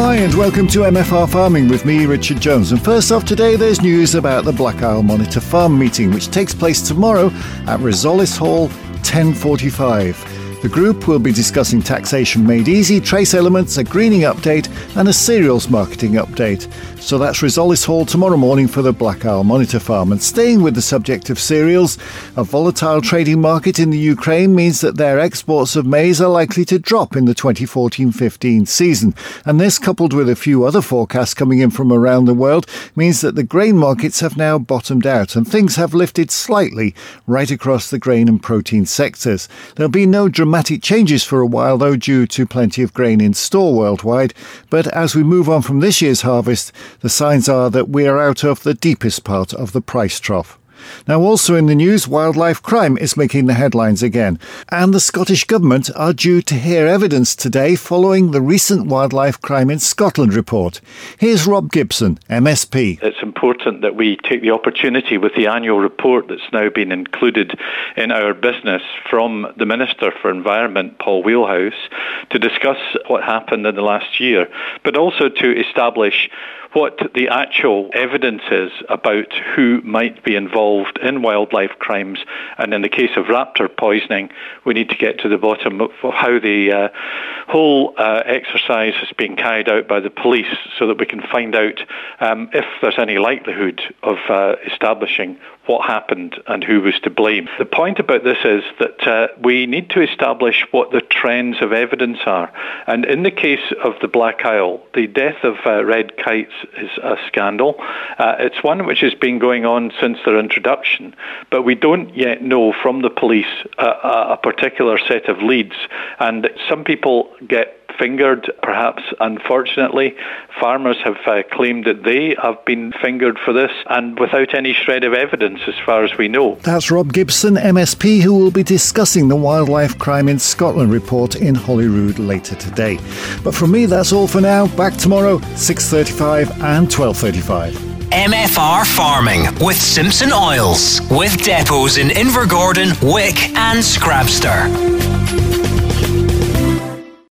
Hi, and welcome to MFR Farming with me, Richard Jones. And first off, today there's news about the Black Isle Monitor Farm meeting, which takes place tomorrow at Resolis Hall, 1045. The group will be discussing taxation made easy, trace elements, a greening update, and a cereals marketing update. So that's Resolis Hall tomorrow morning for the Black Isle Monitor Farm. And staying with the subject of cereals, a volatile trading market in the Ukraine means that their exports of maize are likely to drop in the 2014 15 season. And this, coupled with a few other forecasts coming in from around the world, means that the grain markets have now bottomed out and things have lifted slightly right across the grain and protein sectors. There'll be no dramatic dramatic changes for a while, though, due to plenty of grain in store worldwide. But as we move on from this year's harvest, the signs are that we are out of the deepest part of the price trough. Now, also in the news, wildlife crime is making the headlines again, and the Scottish Government are due to hear evidence today following the recent wildlife crime in Scotland report. Here's Rob Gibson, MSP. It's important that we take the opportunity with the annual report that's now been included in our business from the Minister for Environment, Paul Wheelhouse, to discuss what happened in the last year, but also to establish what the actual evidence is about who might be involved in wildlife crimes. And in the case of raptor poisoning, we need to get to the bottom of how the uh, whole uh, exercise is being carried out by the police so that we can find out um, if there's any likelihood of uh, establishing what happened and who was to blame. The point about this is that uh, we need to establish what the trends of evidence are. And in the case of the Black Isle, the death of uh, red kites is a scandal. Uh, it's one which has been going on since their introduction, but we don't yet know from the police a particular set of leads. And some people get fingered, perhaps unfortunately. Farmers have uh, claimed that they have been fingered for this and without any shred of evidence as far as we know. That's Rob Gibson, MSP, who will be discussing the Wildlife Crime in Scotland report in Holyrood later today. But from me, that's all for now. Back tomorrow, 6.35 and 12.35. MFR Farming with Simpson Oils, with depots in Invergordon, Wick, and Scrabster.